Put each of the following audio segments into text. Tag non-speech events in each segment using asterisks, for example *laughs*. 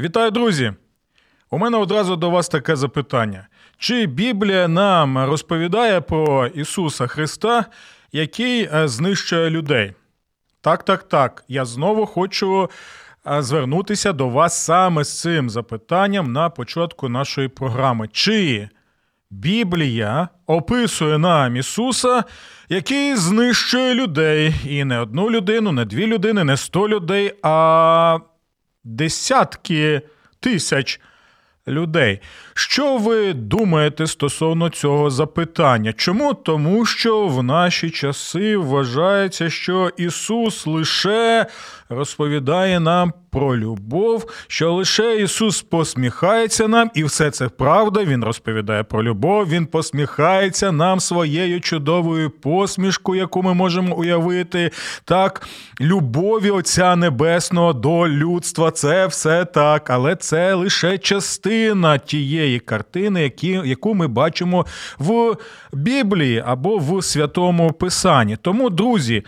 Вітаю, друзі! У мене одразу до вас таке запитання: чи Біблія нам розповідає про Ісуса Христа, який е, знищує людей? Так, так, так. Я знову хочу е, звернутися до вас саме з цим запитанням на початку нашої програми. Чи Біблія описує нам Ісуса, який знищує людей, і не одну людину, не дві людини, не сто людей, а десятки тисяч людей. Що ви думаєте стосовно цього запитання? Чому? Тому що в наші часи вважається, що Ісус лише розповідає нам про любов, що лише Ісус посміхається нам, і все це правда. Він розповідає про любов, Він посміхається нам своєю чудовою посмішкою, яку ми можемо уявити. Так, любові Отця Небесного до людства це все так, але це лише частина тієї картини, які, яку ми бачимо в Біблії або в Святому Писанні. Тому, друзі.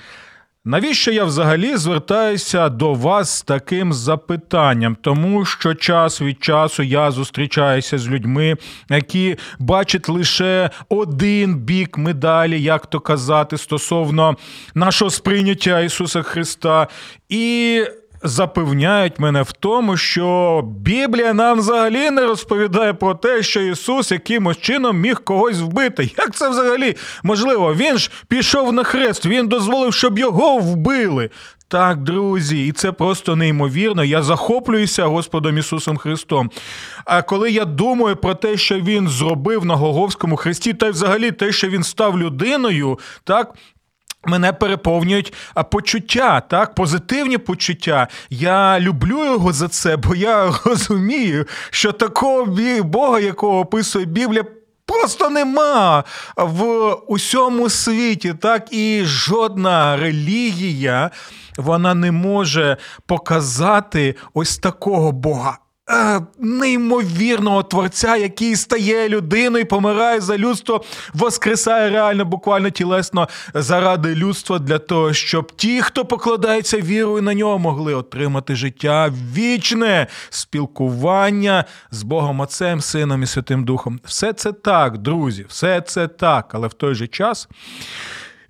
Навіщо я взагалі звертаюся до вас з таким запитанням? Тому що час від часу я зустрічаюся з людьми, які бачать лише один бік медалі, як то казати, стосовно нашого сприйняття Ісуса Христа. І запевняють мене в тому, що Біблія нам взагалі не розповідає про те, що Ісус якимось чином міг когось вбити. Як це взагалі можливо? Він ж пішов на хрест, він дозволив, щоб його вбили. Так, друзі, і це просто неймовірно. Я захоплююся Господом Ісусом Христом. А коли я думаю про те, що Він зробив на Гоговському хресті, та й взагалі те, що він став людиною, так Мене переповнюють почуття, так, позитивні почуття. Я люблю його за це, бо я *laughs* розумію, що такого Бога, якого описує Біблія, просто нема в усьому світі. Так, і жодна релігія вона не може показати ось такого Бога. Е, неймовірного творця, який стає людиною, помирає за людство, воскресає реально, буквально тілесно заради людства для того, щоб ті, хто покладається вірою на нього, могли отримати життя вічне спілкування з Богом Отцем, Сином і Святим Духом. Все це так, друзі, все це так, але в той же час.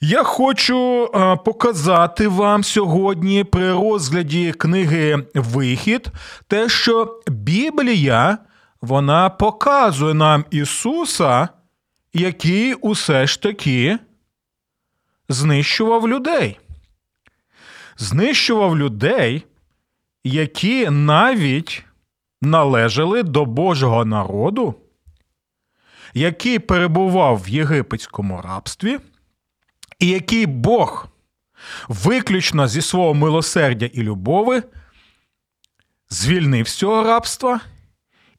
Я хочу е, показати вам сьогодні при розгляді книги Вихід те, що Біблія вона показує нам Ісуса, який усе ж таки знищував людей. Знищував людей, які навіть належали до Божого народу, який перебував в єгипетському рабстві і який Бог виключно зі свого милосердя і любови звільнив з цього рабства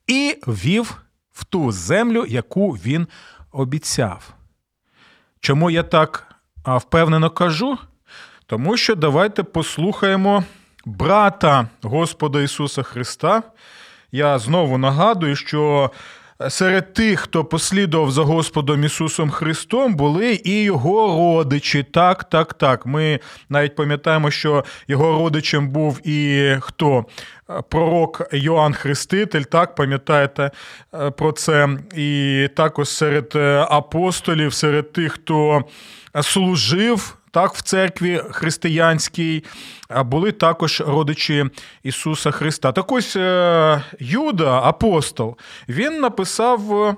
і вів в ту землю, яку він обіцяв. Чому я так впевнено кажу? Тому що давайте послухаємо брата Господа Ісуса Христа. Я знову нагадую, що серед тих, хто послідував за Господом Ісусом Христом, були і його родичі. Так, так, так. Ми навіть пам'ятаємо, що його родичем був і хто? Пророк Йоанн Хреститель, так, пам'ятаєте е, про це? І також серед е, апостолів, серед тих, хто служив так, в церкві християнській були також родичі Ісуса Христа. Так ось е, Юда, апостол, він написав. Е,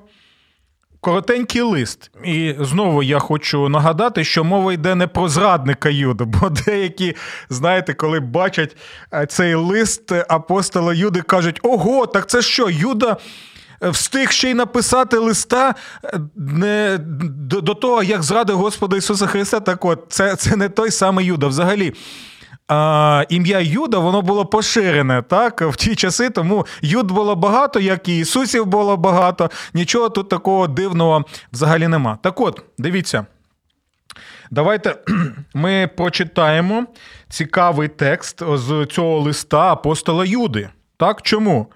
коротенький лист. І знову я хочу нагадати, що мова йде не про зрадника Юда, *laughs* бо деякі, знаєте, коли бачать е, цей лист апостола Юди, кажуть: ого, так це що, Юда встиг ще й написати листа е, не, до, до того, як зрадив Господа Ісуса Христа. Так от, це, це не той самий Юда. Взагалі. а, ім'я Юда воно було поширене так, в ті часи, тому Юд було багато, як і Ісусів було багато. Нічого тут такого дивного взагалі нема. Так от, дивіться. Давайте *clears throat* ми прочитаємо цікавий текст з цього листа апостола Юди. Так, чому?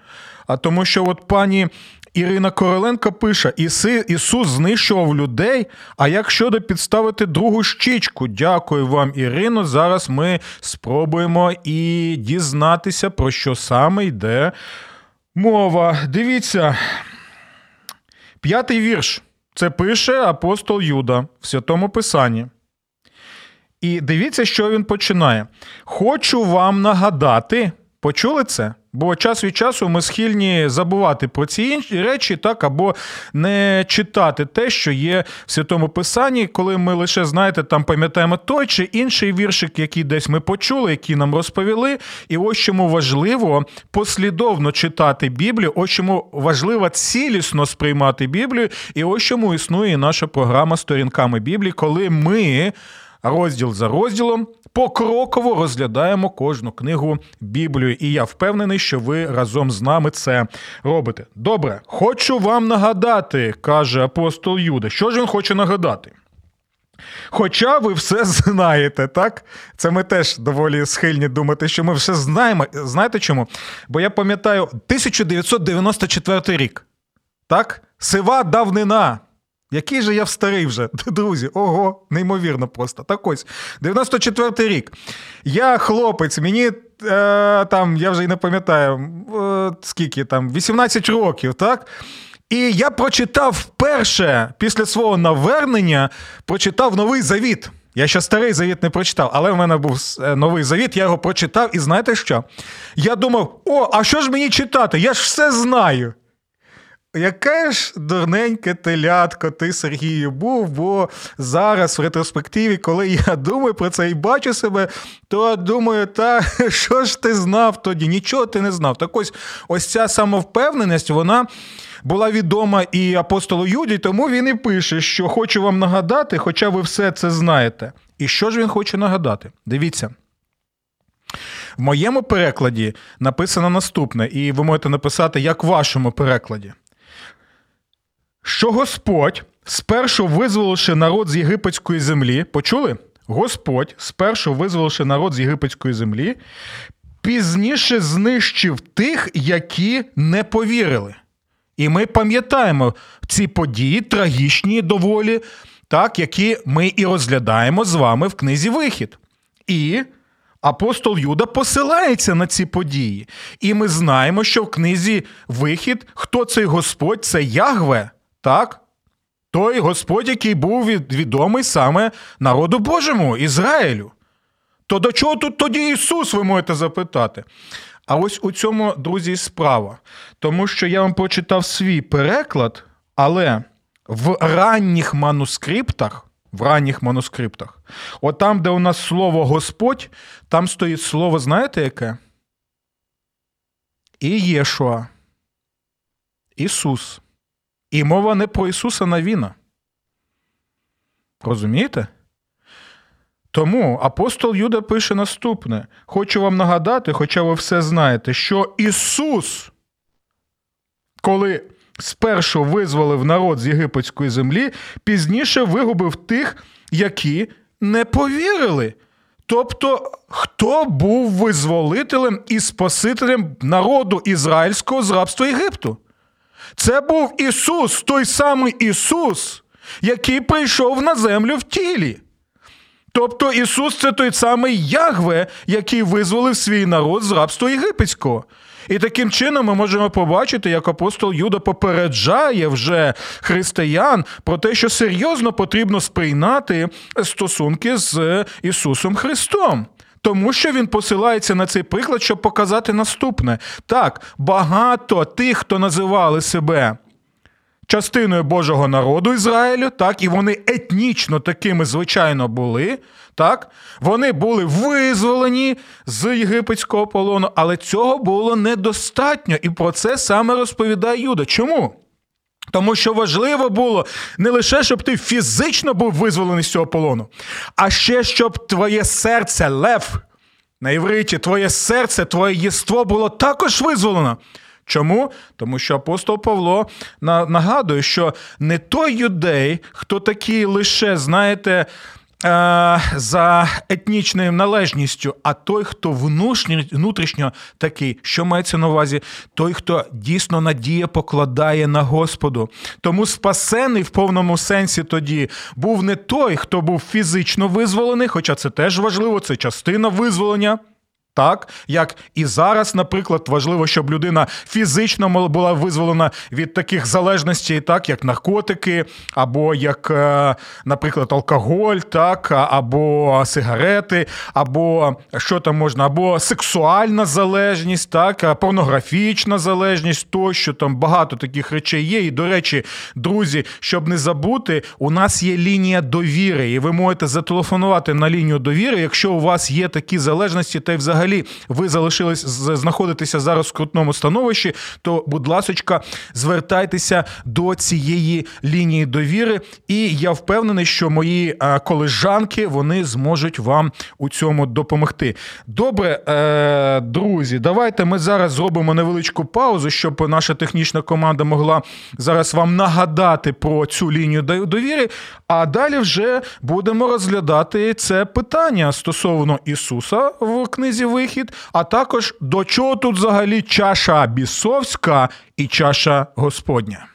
А тому, що от пані Ірина Короленко пише: Іси, Ісус знищував людей. А як щодо підставити другу щічку? Дякую вам, Ірино. Зараз ми спробуємо і дізнатися, про що саме йде мова. Дивіться, п'ятий вірш. Це пише апостол Юда в Святому Писанні. І дивіться, що він починає. Хочу вам нагадати, почули це? Бо час від часу ми схильні забувати про ці інші речі, так, або не читати те, що є в Святому Писанні, коли ми лише, знаєте, там пам'ятаємо той чи інший віршик, який десь ми почули, який нам розповіли. І ось чому важливо послідовно читати Біблію, ось чому важливо цілісно сприймати Біблію, і ось чому існує наша програма сторінками Біблії, коли ми розділ за розділом покроково розглядаємо кожну книгу Біблію. І я впевнений, що ви разом з нами це робите. Добре, хочу вам нагадати, каже апостол Юда. Що ж він хоче нагадати? Хоча ви все *laughs* знаєте, так? Це ми теж доволі схильні думати, що ми все знаємо. Знаєте чому? Бо я пам'ятаю 1994 рік. Так? Сива давнина. Який же я старий вже, *laughs* друзі, ого, неймовірно просто. Так ось, 94-й рік. Я хлопець, мені е, там, я вже й не пам'ятаю, е, скільки там, 18 років, так? І я прочитав вперше після свого навернення, прочитав новий завіт. Я ще старий завіт не прочитав, але в мене був е, новий завіт, я його прочитав, і знаєте що? Я думав: о, а що ж мені читати? Я ж все знаю. Яке ж дурненьке телятко ти, Сергію, був, бо зараз в ретроспективі, коли я *laughs* думаю про це і бачу себе, то думаю, та *laughs* що ж ти знав тоді? Нічого ти не знав. Так ось ось ця самовпевненість, вона була відома і апостолу Юді, тому він і пише, що хочу вам нагадати, хоча ви все це знаєте. І що ж він хоче нагадати? Дивіться. В моєму перекладі написано наступне, і ви можете написати, як в вашому перекладі що Господь, спершу визволивши народ з єгипетської землі, почули? Господь, спершу визволивши народ з єгипетської землі, пізніше знищив тих, які не повірили. І ми пам'ятаємо ці події трагічні доволі, так, які ми і розглядаємо з вами в книзі Вихід. І апостол Юда посилається на ці події. І ми знаємо, що в книзі Вихід, хто цей Господь, це Ягве. Так? Той Господь, який був відомий саме народу Божому, Ізраїлю. То до чого тут тоді Ісус, ви можете запитати? А ось у цьому, друзі, справа. Тому що я вам прочитав свій переклад, але в ранніх манускриптах, в ранніх манускриптах, от там, де у нас слово Господь, там стоїть слово, знаєте яке? Ієшуа. Ісус. І мова не про Ісуса Навіна. Розумієте? Тому апостол Юда пише наступне: хочу вам нагадати, хоча ви все знаєте, що Ісус, коли спершу визволив народ з єгипетської землі, пізніше вигубив тих, які не повірили. Тобто, хто був визволителем і спасителем народу ізраїльського з рабства Єгипту? Це був Ісус, той самий Ісус, який прийшов на землю в тілі. Тобто Ісус це той самий Ягве, який визволив свій народ з рабства єгипетського. І таким чином ми можемо побачити, як апостол Юда попереджає вже християн про те, що серйозно потрібно сприйняти стосунки з Ісусом Христом. Тому що він посилається на цей приклад, щоб показати наступне. Так, багато тих, хто називали себе частиною Божого народу Ізраїлю, так, і вони етнічно такими, звичайно, були. так, Вони були визволені з єгипетського полону, але цього було недостатньо. І про це саме розповідає Юда. Чому? Тому що важливо було не лише, щоб ти фізично був визволений з цього полону, а ще щоб твоє серце лев На євриті, твоє серце, твоє єство було також визволено. Чому? Тому що апостол Павло нагадує, що не той юдей, хто такий лише, знаєте, за етнічною належністю, а той, хто внутрішньо такий, що мається на увазі, той, хто дійсно надія покладає на Господу. Тому спасений в повному сенсі тоді був не той, хто був фізично визволений, хоча це теж важливо, це частина визволення. Так, як і зараз, наприклад, важливо, щоб людина фізично була визволена від таких залежностей, так як наркотики, або як, е, наприклад, алкоголь, так, або сигарети, або що там можна, або сексуальна залежність, так, порнографічна залежність, тощо там багато таких речей є. І, до речі, друзі, щоб не забути, у нас є лінія довіри, і ви можете зателефонувати на лінію довіри, якщо у вас є такі залежності, та й взагалі взагалі ви залишились знаходитися зараз в крутному становищі, то, будь ласочка, звертайтеся до цієї лінії довіри, і я впевнений, що мої колежанки вони зможуть вам у цьому допомогти. Добре, е, друзі, давайте ми зараз зробимо невеличку паузу, щоб наша технічна команда могла зараз вам нагадати про цю лінію довіри. А далі вже будемо розглядати це питання стосовно Ісуса в книзі вихід, а також до чого тут взагалі чаша бісовська і чаша Господня.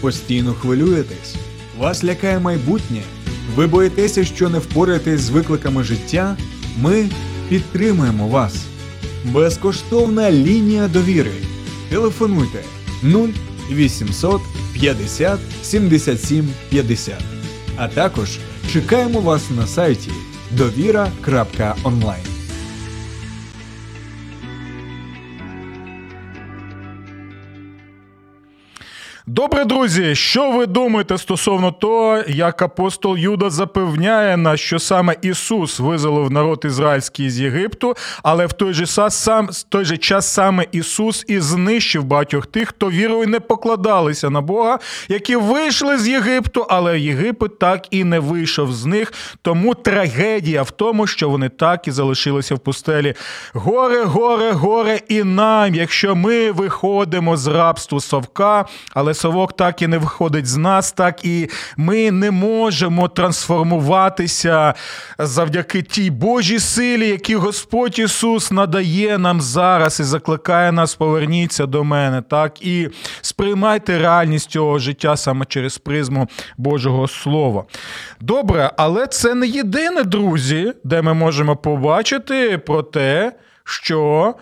Постійно хвилюєтесь, вас лякає майбутнє. Ви боїтеся, що не впораєтесь з викликами життя. Ми підтримуємо вас. Безкоштовна лінія довіри. Телефонуйте 0800 50 77 50. А також чекаємо вас на сайті довіра.онлайн. Добре, друзі, що ви думаєте стосовно того, як апостол Юда запевняє нас, що саме Ісус визволив народ ізраїльський з Єгипту, але в той же сам, той же час саме Ісус і знищив багатьох тих, хто вірою не покладалися на Бога, які вийшли з Єгипту, але Єгипет так і не вийшов з них. Тому трагедія в тому, що вони так і залишилися в пустелі. Горе, горе, горе і нам, якщо ми виходимо з рабства совка, але совок так і не виходить з нас, так і ми не можемо трансформуватися завдяки тій Божій силі, які Господь Ісус надає нам зараз і закликає нас, поверніться до мене. Так і сприймайте реальність цього життя саме через призму Божого Слова. Добре, але це не єдине, друзі, де ми можемо побачити про те, що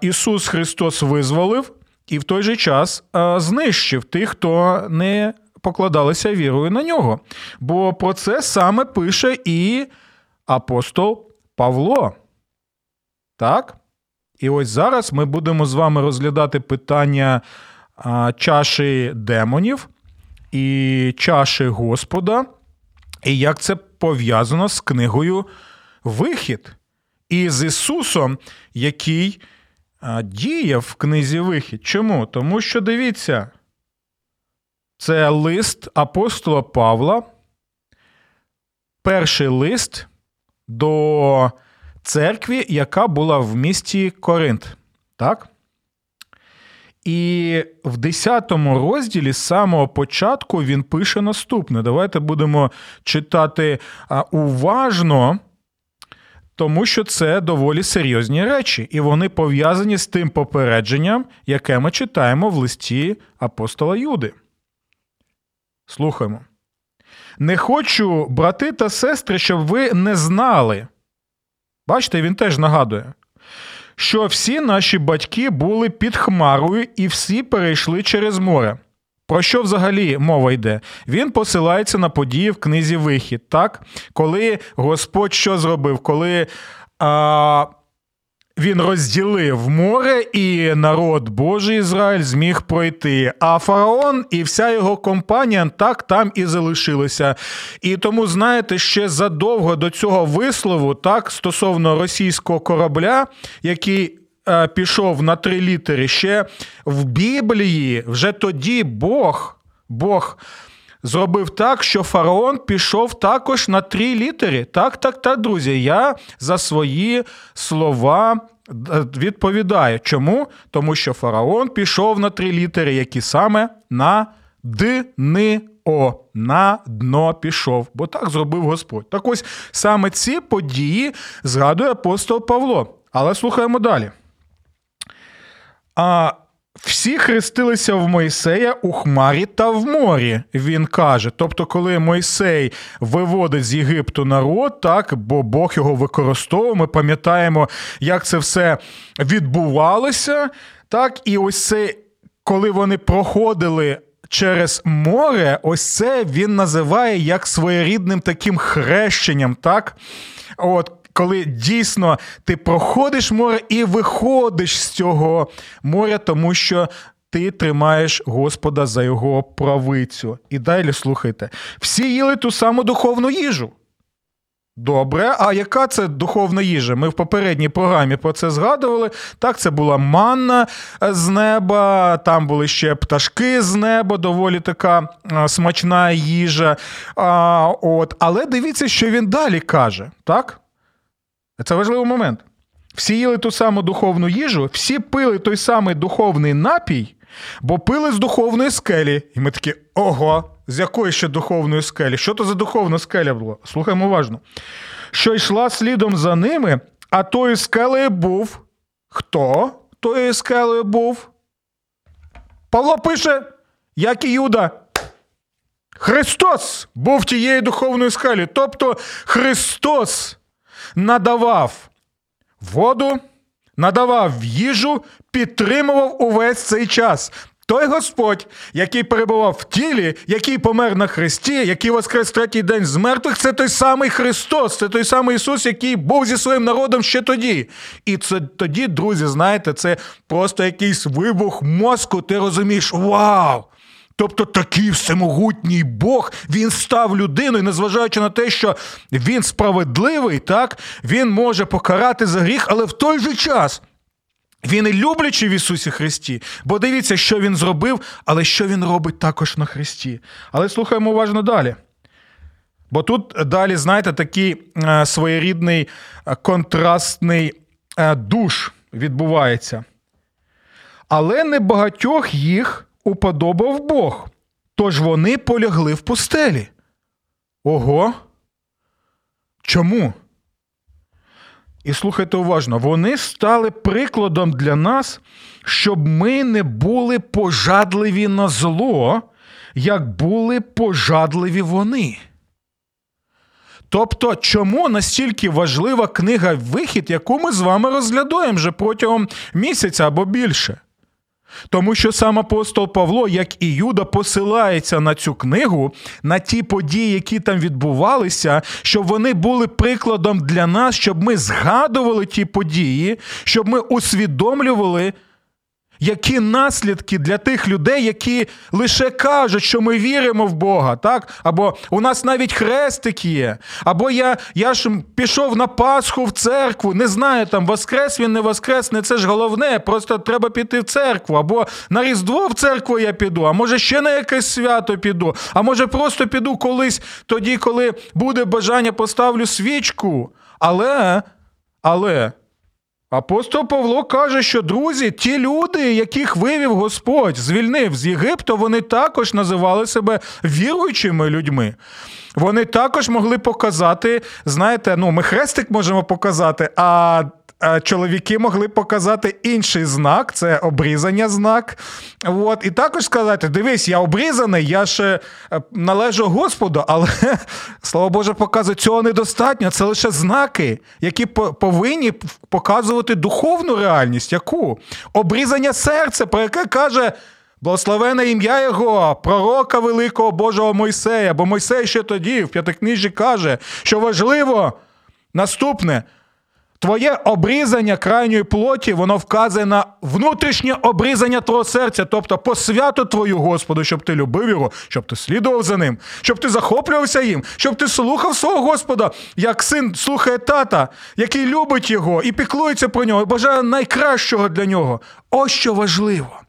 Ісус Христос визволив і в той же час знищив тих, хто не покладалися вірою на нього. Бо про це саме пише і апостол Павло. Так? І ось зараз ми будемо з вами розглядати питання чаші демонів і чаші Господа, і як це пов'язано з книгою Вихід і з Ісусом, який діє в книзі Вихід. Чому? Тому що дивіться, це лист апостола Павла, перший лист до церкви, яка була в місті Коринт. Так? І в 10 розділі з самого початку він пише наступне. Давайте будемо читати уважно тому що це доволі серйозні речі, і вони пов'язані з тим попередженням, яке ми читаємо в листі апостола Юди. Слухаємо. Не хочу, брати та сестри, щоб ви не знали. Бачите, він теж нагадує, що всі наші батьки були під хмарою і всі перейшли через море. Про що взагалі мова йде? Він посилається на події в книзі Вихід, так? Коли Господь що зробив? Коли а, він розділив море, і народ Божий Ізраїль зміг пройти. А фараон і вся його компанія так там і залишилися. І тому, знаєте, ще задовго до цього вислову, так, стосовно російського корабля, який пішов на три літери ще в Біблії, вже тоді Бог, Бог зробив так, що фараон пішов також на три літери. Так, так, так, друзі. Я за свої слова е, відповідаю. Чому? Тому що фараон пішов на три літери, які саме на Д, Ни, О, на дно пішов, бо так зробив Господь. Так ось саме ці події згадує апостол Павло. Але слухаємо далі. А всі хрестилися в Мойсея у хмарі та в морі, він каже. Тобто, коли Мойсей виводить з Єгипту народ, так, бо Бог його використовував, ми пам'ятаємо, як це все відбувалося. Так, І ось це, коли вони проходили. Через море, ось це він називає як своєрідним таким хрещенням, так? От коли дійсно ти проходиш море і виходиш з цього моря, тому що ти тримаєш Господа за його правицю. І далі слухайте: всі їли ту саму духовну їжу. Добре, а яка це духовна їжа? Ми в попередній програмі про це згадували. Так, це була манна з неба, там були ще пташки з неба, доволі така смачна їжа. А, от. Але дивіться, що він далі каже. так? Це важливий момент. Всі їли ту саму духовну їжу, всі пили той самий духовний напій, бо пили з духовної скелі. І ми такі, ого, з якої ще духовної скелі? Що то за духовна скеля була? Слухаємо уважно. Що йшла слідом за ними, а тою скелею був. Хто тою скелею був? Павло пише, як і Юда. Христос був тією духовною скелі. Тобто Христос надавав воду, надавав їжу, підтримував увесь цей час. Той Господь, який перебував в тілі, який помер на Христі, який воскрес третій день з мертвих, це той самий Христос, це той самий Ісус, який був зі своїм народом ще тоді. І це тоді, друзі, знаєте, це просто якийсь вибух мозку. Ти розумієш, вау! Тобто такий всемогутній Бог він став людиною, незважаючи на те, що він справедливий, так він може покарати за гріх, але в той же час. Він і люблячи в Ісусі Христі, бо дивіться, що Він зробив, але що Він робить також на Христі. Але слухаємо уважно далі. Бо тут далі, знаєте, такий е, своєрідний е, контрастний е, душ відбувається. Але небагатьох їх уподобав Бог, тож вони полягли в пустелі. Ого. Чому? І слухайте уважно, вони стали прикладом для нас, щоб ми не були пожадливі на зло, як були пожадливі вони. Тобто, чому настільки важлива книга Вихід, яку ми з вами розглядаємо вже протягом місяця або більше? Тому що сам апостол Павло, як і Юда, посилається на цю книгу, на ті події, які там відбувалися, щоб вони були прикладом для нас, щоб ми згадували ті події, щоб ми усвідомлювали які наслідки для тих людей, які лише кажуть, що ми віримо в Бога, так? Або у нас навіть хрестик є, або я я ж пішов на Пасху в церкву, не знаю, там воскрес він не воскрес, не це ж головне, просто треба піти в церкву, або на Різдво в церкву я піду, а може ще на якесь свято піду, а може просто піду колись тоді, коли буде бажання, поставлю свічку. Але, але. Апостол Павло каже, що друзі, ті люди, яких вивів Господь, звільнив з Єгипту, вони також називали себе віруючими людьми. Вони також могли показати, знаєте, ну ми хрестик можемо показати, а чоловіки могли показати інший знак, це обрізання знак. От. І також сказати: дивись, я обрізаний, я ще е, належу Господу, але *laughs* слава Боже, показує, цього недостатньо. Це лише знаки, які повинні показувати духовну реальність. Яку? Обрізання серця, про яке каже. Благословене ім'я Його, пророка великого Божого Мойсея, бо Мойсей ще тоді в п'ятикнижі каже, що важливо наступне Твоє обрізання крайньої плоті, воно вказує на внутрішнє обрізання твого серця, тобто по святу твою Господу, щоб ти любив його, щоб ти слідував за ним, щоб ти захоплювався їм, щоб ти слухав свого Господа, як син слухає тата, який любить його і піклується про нього, і бажає найкращого для нього. Ось що важливо.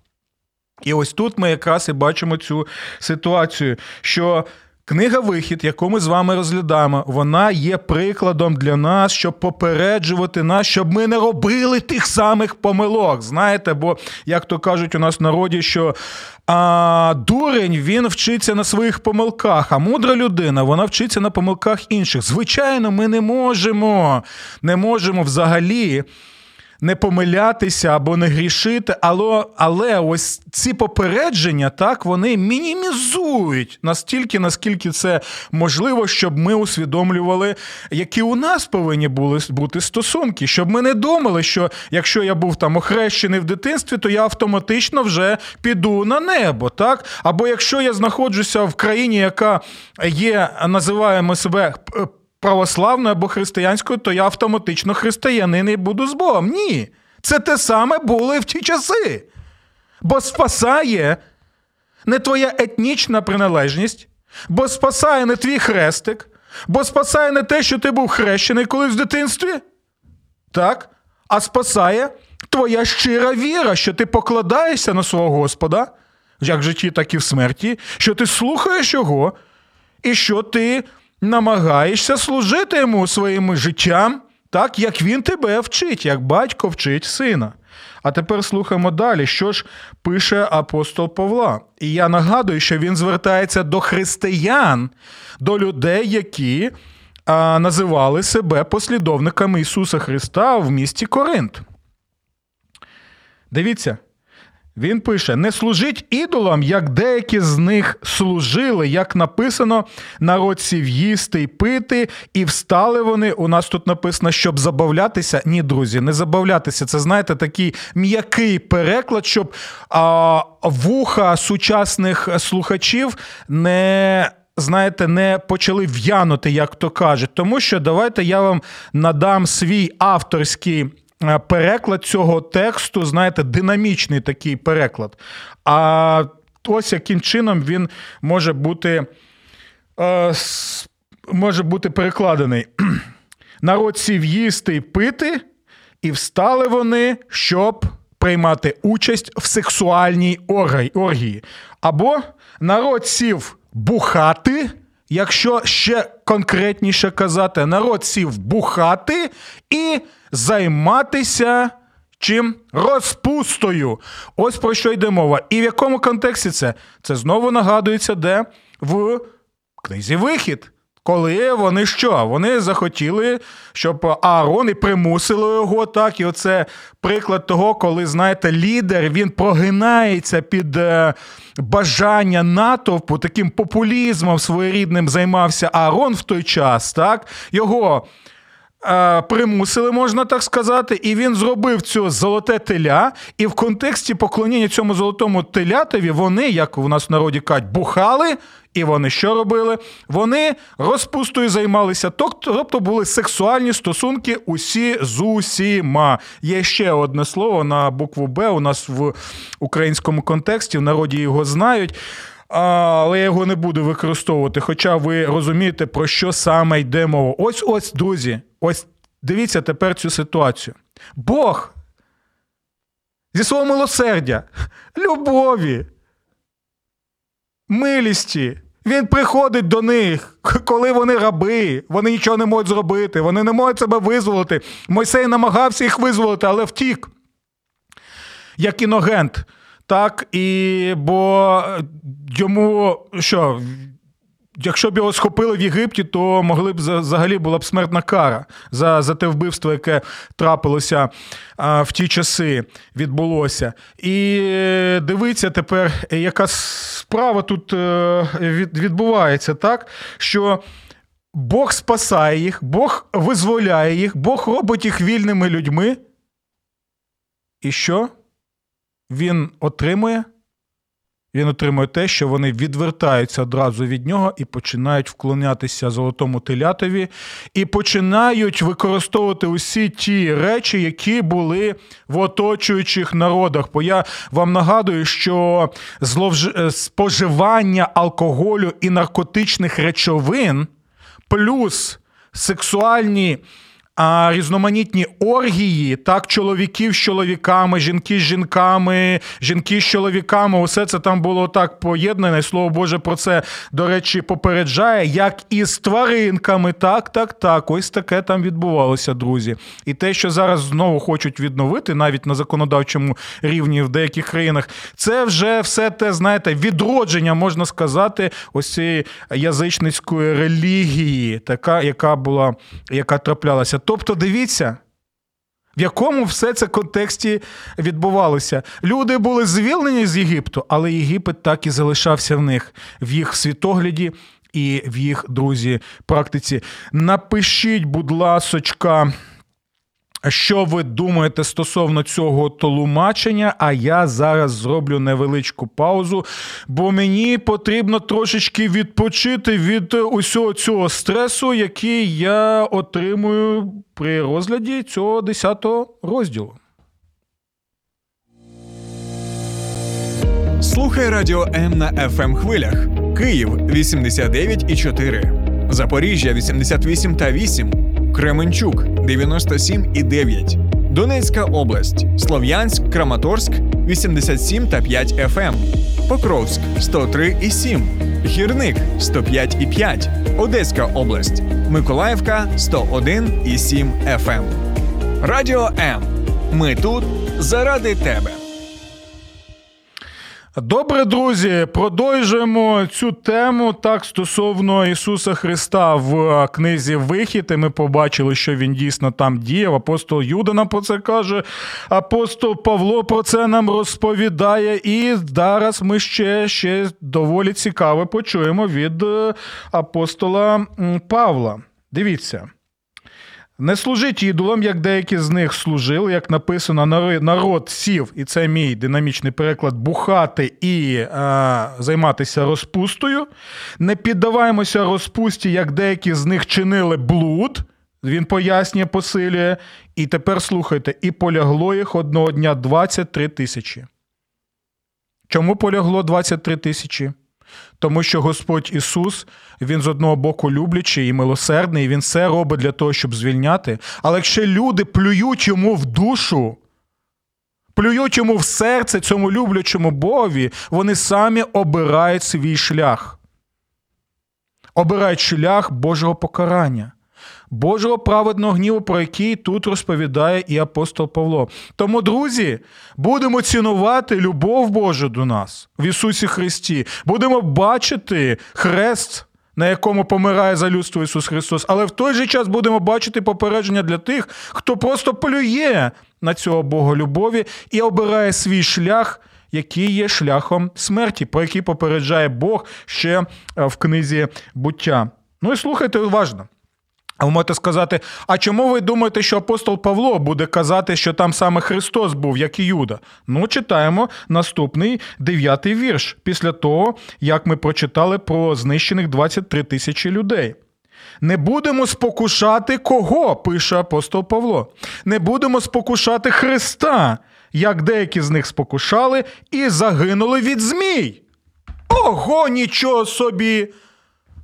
І ось тут ми якраз і бачимо цю ситуацію, що Книга Вихід, яку ми з вами розглядаємо, вона є прикладом для нас, щоб попереджувати нас, щоб ми не робили тих самих помилок. Знаєте, бо, як то кажуть у нас в народі, що а, дурень він вчиться на своїх помилках, а мудра людина вона вчиться на помилках інших. Звичайно, ми не можемо, не можемо взагалі не помилятися або не грішити, але але ось ці попередження, так, вони мінімізують настільки, наскільки це можливо, щоб ми усвідомлювали, які у нас повинні були бути стосунки, щоб ми не думали, що якщо я був там охрещений в дитинстві, то я автоматично вже піду на небо. так? Або якщо я знаходжуся в країні, яка є, називаємо себе православною або християнською, то я автоматично християнин і буду з Богом. Ні. Це те саме було і в ті часи. Бо спасає не твоя етнічна приналежність, бо спасає не твій хрестик, бо спасає не те, що ти був хрещений колись в дитинстві. Так? А спасає твоя щира віра, що ти покладаєшся на свого Господа, як в житті, так і в смерті, що ти слухаєш його, і що ти намагаєшся служити йому своїм життям, так як він тебе вчить, як батько вчить сина. А тепер слухаємо далі, що ж пише апостол Павла. І я нагадую, що він звертається до християн, до людей, які а, називали себе послідовниками Ісуса Христа в місті Коринт. Дивіться, він пише: не служіть ідолам, як деякі з них служили, як написано, народ сів їсти й пити, і встали вони. У нас тут написано, щоб забавлятися. Ні, друзі, не забавлятися. Це знаєте, такий м'який переклад, щоб а, вуха сучасних слухачів не. Знаєте, не почали в'янути, як то кажуть. Тому що давайте я вам надам свій авторський переклад цього тексту, знаєте, динамічний такий переклад. А ось яким чином він може бути е, може бути перекладений. *clears throat* Народ сів їсти і пити, і встали вони, щоб приймати участь в сексуальній оргії. Або народ сів бухати. Якщо ще конкретніше казати, народ сів бухати і займатися чим розпустою. Ось про що йде мова. І в якому контексті це? Це знову нагадується, де в книзі вихід. Коли вони що? Вони захотіли, щоб Аарон і примусили його так. І оце приклад того, коли, знаєте, лідер він прогинається під е, бажання натовпу, таким популізмом своєрідним займався Аарон в той час. так? Його примусили, можна так сказати, і він зробив цю золоте теля. І в контексті поклоніння цьому золотому телятові вони, як у нас в народі кажуть, бухали. І вони що робили? Вони розпустою займалися, тобто були сексуальні стосунки усі з усіма. Є ще одне слово на букву Б. У нас в українському контексті, в народі його знають але я його не буду використовувати. Хоча ви розумієте, про що саме йде мова. Ось ось, друзі, ось дивіться тепер цю ситуацію. Бог зі свого милосердя, любові, милісті. Він приходить до них, коли вони раби, вони нічого не можуть зробити, вони не можуть себе визволити. Мойсей намагався їх визволити, але втік. Як іногент. Так, і бо йому що? Якщо б його схопили в Єгипті, то могли б взагалі була б смертна кара за за те вбивство, яке трапилося а, в ті часи, відбулося. І дивиться тепер, яка справа тут е, від, відбувається, так? Що Бог спасає їх, Бог визволяє їх, Бог робить їх вільними людьми. І що? він отримує. Він отримує те, що вони відвертаються одразу від нього і починають вклонятися золотому телятові, і починають використовувати усі ті речі, які були в оточуючих народах. Бо я вам нагадую, що зловж... Е, споживання алкоголю і наркотичних речовин плюс сексуальні а різноманітні оргії, так, чоловіків з чоловіками, жінки з жінками, жінки з чоловіками. Усе це там було так поєднане. Слово Боже про це, до речі, попереджає, як і з тваринками. Так, так, так. Ось таке там відбувалося, друзі. І те, що зараз знову хочуть відновити, навіть на законодавчому рівні в деяких країнах, це вже все те, знаєте, відродження, можна сказати, ось цієї язичницької релігії, така, яка була, яка траплялася. Тобто, дивіться. В якому все це контексті відбувалося? Люди були звільнені з Єгипту, але Єгипет так і залишався в них, в їх світогляді і в їх друзі практиці. Напишіть, будь ласочка, що ви думаєте стосовно цього толумачення? А я зараз зроблю невеличку паузу, бо мені потрібно трошечки відпочити від усього цього стресу, який я отримую при розгляді цього 10-го розділу. Слухай радіо М на fm хвилях. Київ 89,4, Запоріжжя 88 та 8, Кременчук 97 і 9, Донецька область, Слов'янськ, Краматорськ 87 та 5 FM, Покровськ 103 і 7, Гірник 105 і 5, Одеська область, Миколаївка 101 і 7 FM. Радіо М. Ми тут заради тебе. Добре, друзі, продовжуємо цю тему так стосовно Ісуса Христа в книзі Вихід. І Ми побачили, що він дійсно там діяв. Апостол Юда нам про це каже. Апостол Павло про це нам розповідає. І зараз ми ще, ще доволі цікаво почуємо від е, апостола Павла. Дивіться. Не служіть ідолам, як деякі з них служили, як написано, народ сів, і це мій динамічний переклад, бухати і е, займатися розпустою. Не піддаваємося розпусті, як деякі з них чинили блуд. Він пояснює, посилює. І тепер слухайте, і полягло їх одного дня 23 тисячі. Чому полягло 23 тисячі? Тому що Господь Ісус, Він з одного боку люблячий і милосердний, і Він все робить для того, щоб звільняти. Але якщо люди плюють йому в душу, плюють йому в серце цьому люблячому Богові, вони самі обирають свій шлях. Обирають шлях Божого покарання. Божого праведного гніву, про який тут розповідає і апостол Павло. Тому, друзі, будемо цінувати любов Божу до нас в Ісусі Христі. Будемо бачити хрест, на якому помирає за людство Ісус Христос, але в той же час будемо бачити попередження для тих, хто просто полює на цього Бога любові і обирає свій шлях. Який є шляхом смерті, про який попереджає Бог ще е, в книзі буття. Ну і слухайте уважно. Ви можете сказати, а чому ви думаєте, що апостол Павло буде казати, що там саме Христос був, як і Юда? Ну, читаємо наступний дев'ятий вірш після того, як ми прочитали про знищених 23 тисячі людей. Не будемо спокушати кого, пише апостол Павло. Не будемо спокушати Христа, як деякі з них спокушали і загинули від змій. Ого, нічого собі!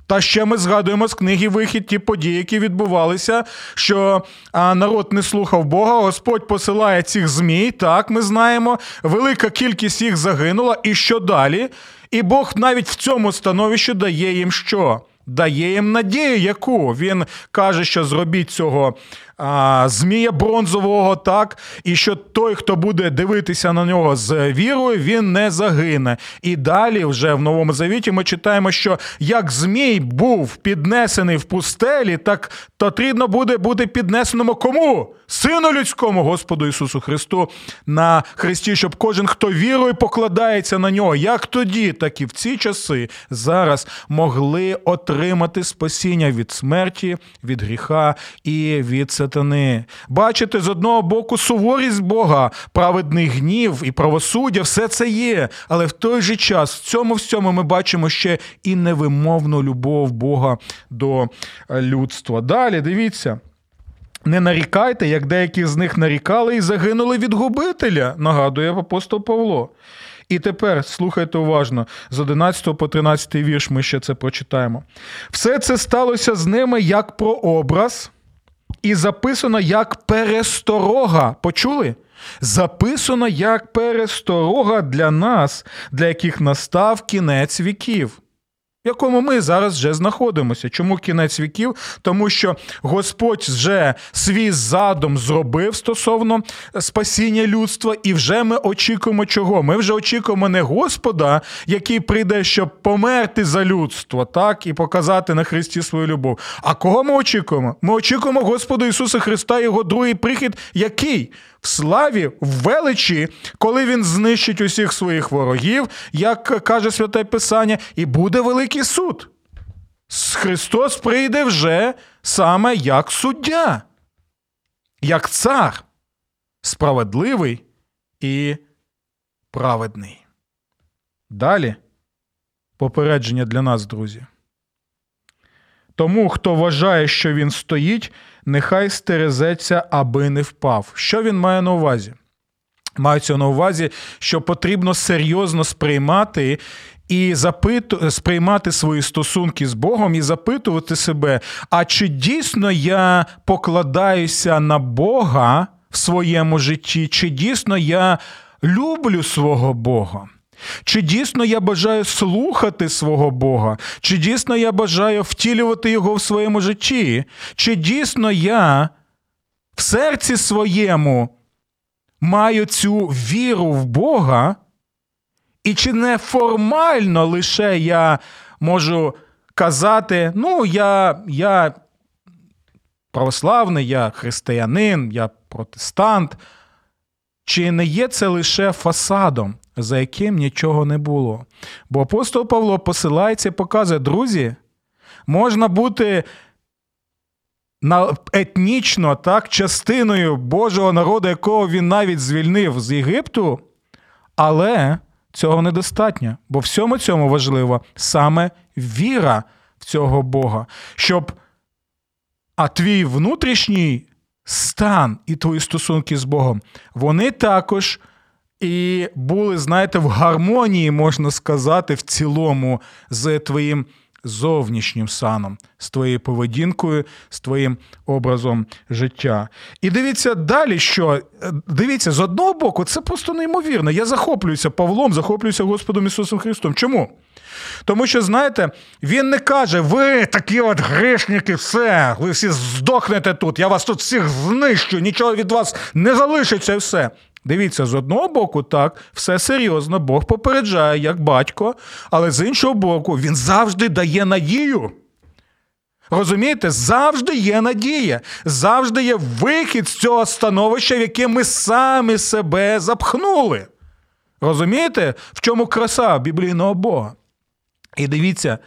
Та ще ми згадуємо з книги вихід ті події, які відбувалися, що народ не слухав Бога, Господь посилає цих змій. Так, ми знаємо. Велика кількість їх загинула. І що далі? І Бог навіть в цьому становищі дає їм що? Дає їм надію, яку він каже, що зробіть цього а, Змія бронзового, так, і що той, хто буде дивитися на нього з вірою, він не загине. І далі, вже в Новому Завіті, ми читаємо, що як Змій був піднесений в пустелі, так потрібно буде бути піднесеному кому? Сину людському, Господу Ісусу Христу, на Христі, щоб кожен, хто вірою покладається на нього, як тоді, так і в ці часи зараз могли отримати спасіння від смерті, від гріха і від сатани. Бачите, з одного боку суворість Бога, праведний гнів і правосуддя, все це є. Але в той же час в цьому всьому ми бачимо ще і невимовну любов Бога до людства. Далі дивіться. Не нарікайте, як деякі з них нарікали і загинули від губителя, нагадує апостол Павло. І тепер слухайте уважно, з 11 по 13 вірш ми ще це прочитаємо. Все це сталося з ними як про образ і записано як пересторога. Почули? Записано як пересторога для нас, для яких настав кінець віків в якому ми зараз вже знаходимося. Чому кінець віків? Тому що Господь вже свій задум зробив стосовно спасіння людства, і вже ми очікуємо чого? Ми вже очікуємо не Господа, який прийде, щоб померти за людство, так, і показати на Христі свою любов. А кого ми очікуємо? Ми очікуємо Господа Ісуса Христа, Його другий прихід, який? В славі, в величі, коли він знищить усіх своїх ворогів, як каже святе Писання, і буде великий суд. Христос прийде вже саме як суддя, як цар, справедливий і праведний. Далі попередження для нас, друзі. Тому, хто вважає, що він стоїть, нехай стерезеться, аби не впав. Що він має на увазі? Мається на увазі, що потрібно серйозно сприймати і запиту... сприймати свої стосунки з Богом і запитувати себе, а чи дійсно я покладаюся на Бога в своєму житті, чи дійсно я люблю свого Бога? Чи дійсно я бажаю слухати свого Бога? Чи дійсно я бажаю втілювати Його в своєму житті? Чи дійсно я в серці своєму маю цю віру в Бога? І чи не формально лише я можу казати, ну, я, я православний, я християнин, я протестант? Чи не є це лише фасадом? За яким нічого не було. Бо апостол Павло посилається і показує, друзі, можна бути етнічно так, частиною Божого народу, якого він навіть звільнив з Єгипту, але цього недостатньо. Бо всьому цьому важливо саме віра в цього Бога, щоб а твій внутрішній стан і твої стосунки з Богом, вони також і були, знаєте, в гармонії, можна сказати, в цілому з твоїм зовнішнім саном, з твоєю поведінкою, з твоїм образом життя. І дивіться далі, що дивіться, з одного боку, це просто неймовірно. Я захоплююся Павлом, захоплююся Господом Ісусом Христом. Чому? Тому що, знаєте, він не каже, ви такі от грішники, все, ви всі здохнете тут, я вас тут всіх знищу, нічого від вас не залишиться і все. Дивіться, з одного боку, так, все серйозно, Бог попереджає як батько, але з іншого боку, він завжди дає надію. Розумієте, завжди є надія, завжди є вихід з цього становища, в яке ми самі себе запхнули. Розумієте, в чому краса біблійного Бога? І дивіться,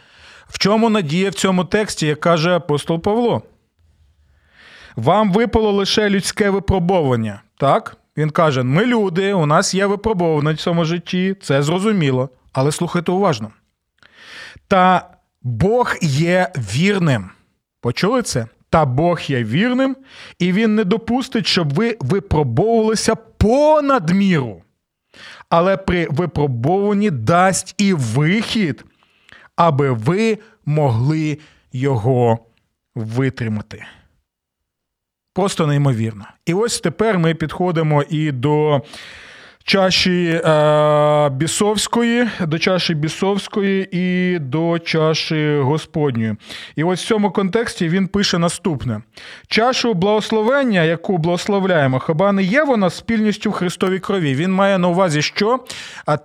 в чому надія в цьому тексті, як каже апостол Павло. Вам випало лише людське випробовування, так? Він каже: ми люди, у нас є випробовування в цьому житті, це зрозуміло. Але слухайте уважно. Та Бог є вірним. Почули це? Та Бог є вірним, і Він не допустить, щоб ви випробовувалися понад міру. Але при випробуванні дасть і вихід, аби ви могли його витримати. Просто неймовірно. І ось тепер ми підходимо і до чаші е, бісовської, до чаші бісовської і до чаші Господньої. І ось в цьому контексті він пише наступне: чашу благословення, яку благословляємо, хіба не є вона спільністю в Христовій крові? Він має на увазі, що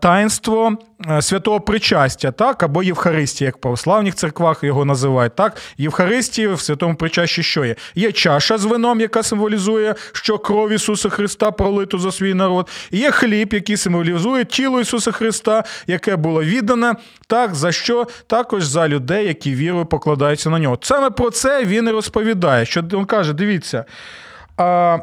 таїнство святого причастя, так, або Євхаристія, як в православних церквах його називають. так, Євхаристії в святому причащі що є? Є чаша з вином, яка символізує, що кров Ісуса Христа пролиту за свій народ. Є хліб, який символізує тіло Ісуса Христа, яке було віддане, так за що також за людей, які вірою покладаються на нього. Саме про це він і розповідає. Що він каже: дивіться. А,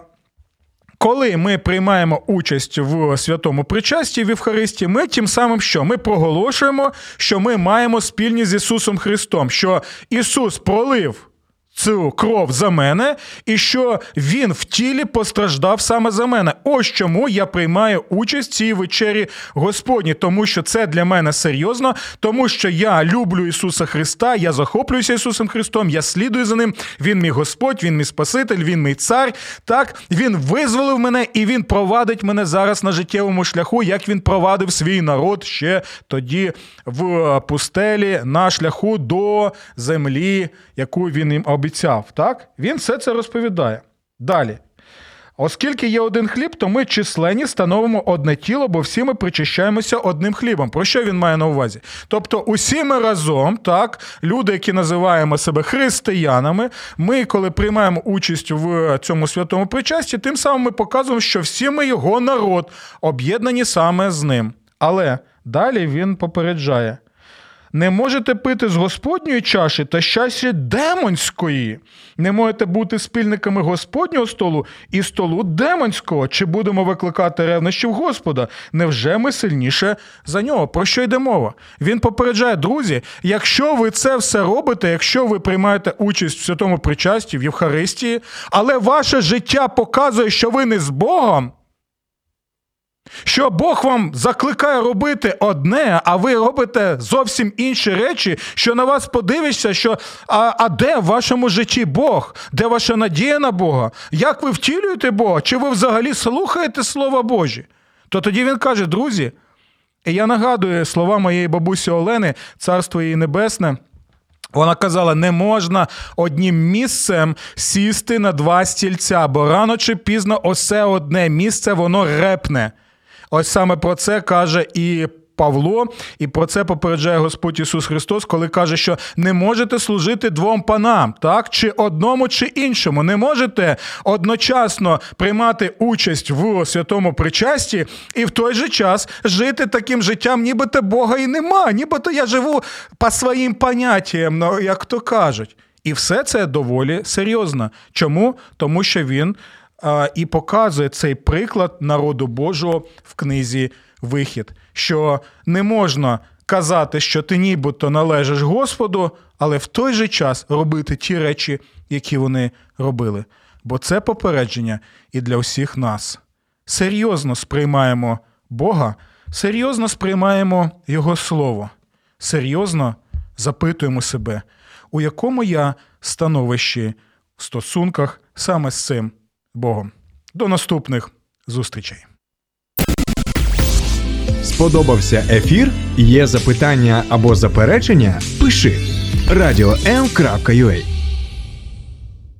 коли ми приймаємо участь в святому причасті в Євхаристії, ми тим самим що? Ми проголошуємо, що ми маємо спільність з Ісусом Христом, що Ісус пролив цю кров за мене, і що він в тілі постраждав саме за мене. Ось чому я приймаю участь в цій вечері Господні, тому що це для мене серйозно, тому що я люблю Ісуса Христа, я захоплююся Ісусом Христом, я слідую за ним. Він мій Господь, Він мій Спаситель, Він мій цар. Так, Він визволив мене і Він провадить мене зараз на життєвому шляху, як він провадив свій народ ще тоді в пустелі на шляху до землі, яку він їм обіцяв. Так? Він все це розповідає. Далі. Оскільки є один хліб, то ми численні становимо одне тіло, бо всі ми причащаємося одним хлібом. Про що він має на увазі? Тобто, усі ми разом, так, люди, які називаємо себе християнами, ми, коли приймаємо участь в цьому святому причасті, тим самим ми показуємо, що всі ми його народ, об'єднані саме з ним. Але далі він попереджає. Не можете пити з Господньої чаші та чаші демонської. Не можете бути спільниками Господнього столу і столу демонського. Чи будемо викликати ревнощів Господа? Невже ми сильніше за нього? Про що йде мова? Він попереджає, друзі, якщо ви це все робите, якщо ви приймаєте участь в святому причасті, в Євхаристії, але ваше життя показує, що ви не з Богом. Що Бог вам закликає робити одне, а ви робите зовсім інші речі, що на вас подивишся, що а, а де в вашому житті Бог? Де ваша надія на Бога? Як ви втілюєте Бога? Чи ви взагалі слухаєте Слова Божі? То тоді він каже, друзі, і я нагадую слова моєї бабусі Олени, царство її небесне. Вона казала: не можна одним місцем сісти на два стільця, бо рано чи пізно осе одне місце воно репне. Ось саме про це каже і Павло, і про це попереджає Господь Ісус Христос, коли каже, що не можете служити двом панам, так чи одному, чи іншому. Не можете одночасно приймати участь в святому причасті і в той же час жити таким життям, нібито Бога і нема, нібито я живу по своїм поняттям, ну, як то кажуть. І все це доволі серйозно. Чому? Тому що він і показує цей приклад народу Божого в книзі Вихід, що не можна казати, що ти нібито належиш Господу, але в той же час робити ті речі, які вони робили. Бо це попередження і для всіх нас. Серйозно сприймаємо Бога, серйозно сприймаємо Його Слово, серйозно запитуємо себе, у якому я становищі в стосунках саме з цим. Богом. До наступних зустрічей. Сподобався ефір? Є запитання або заперечення? Пиши радіом.ua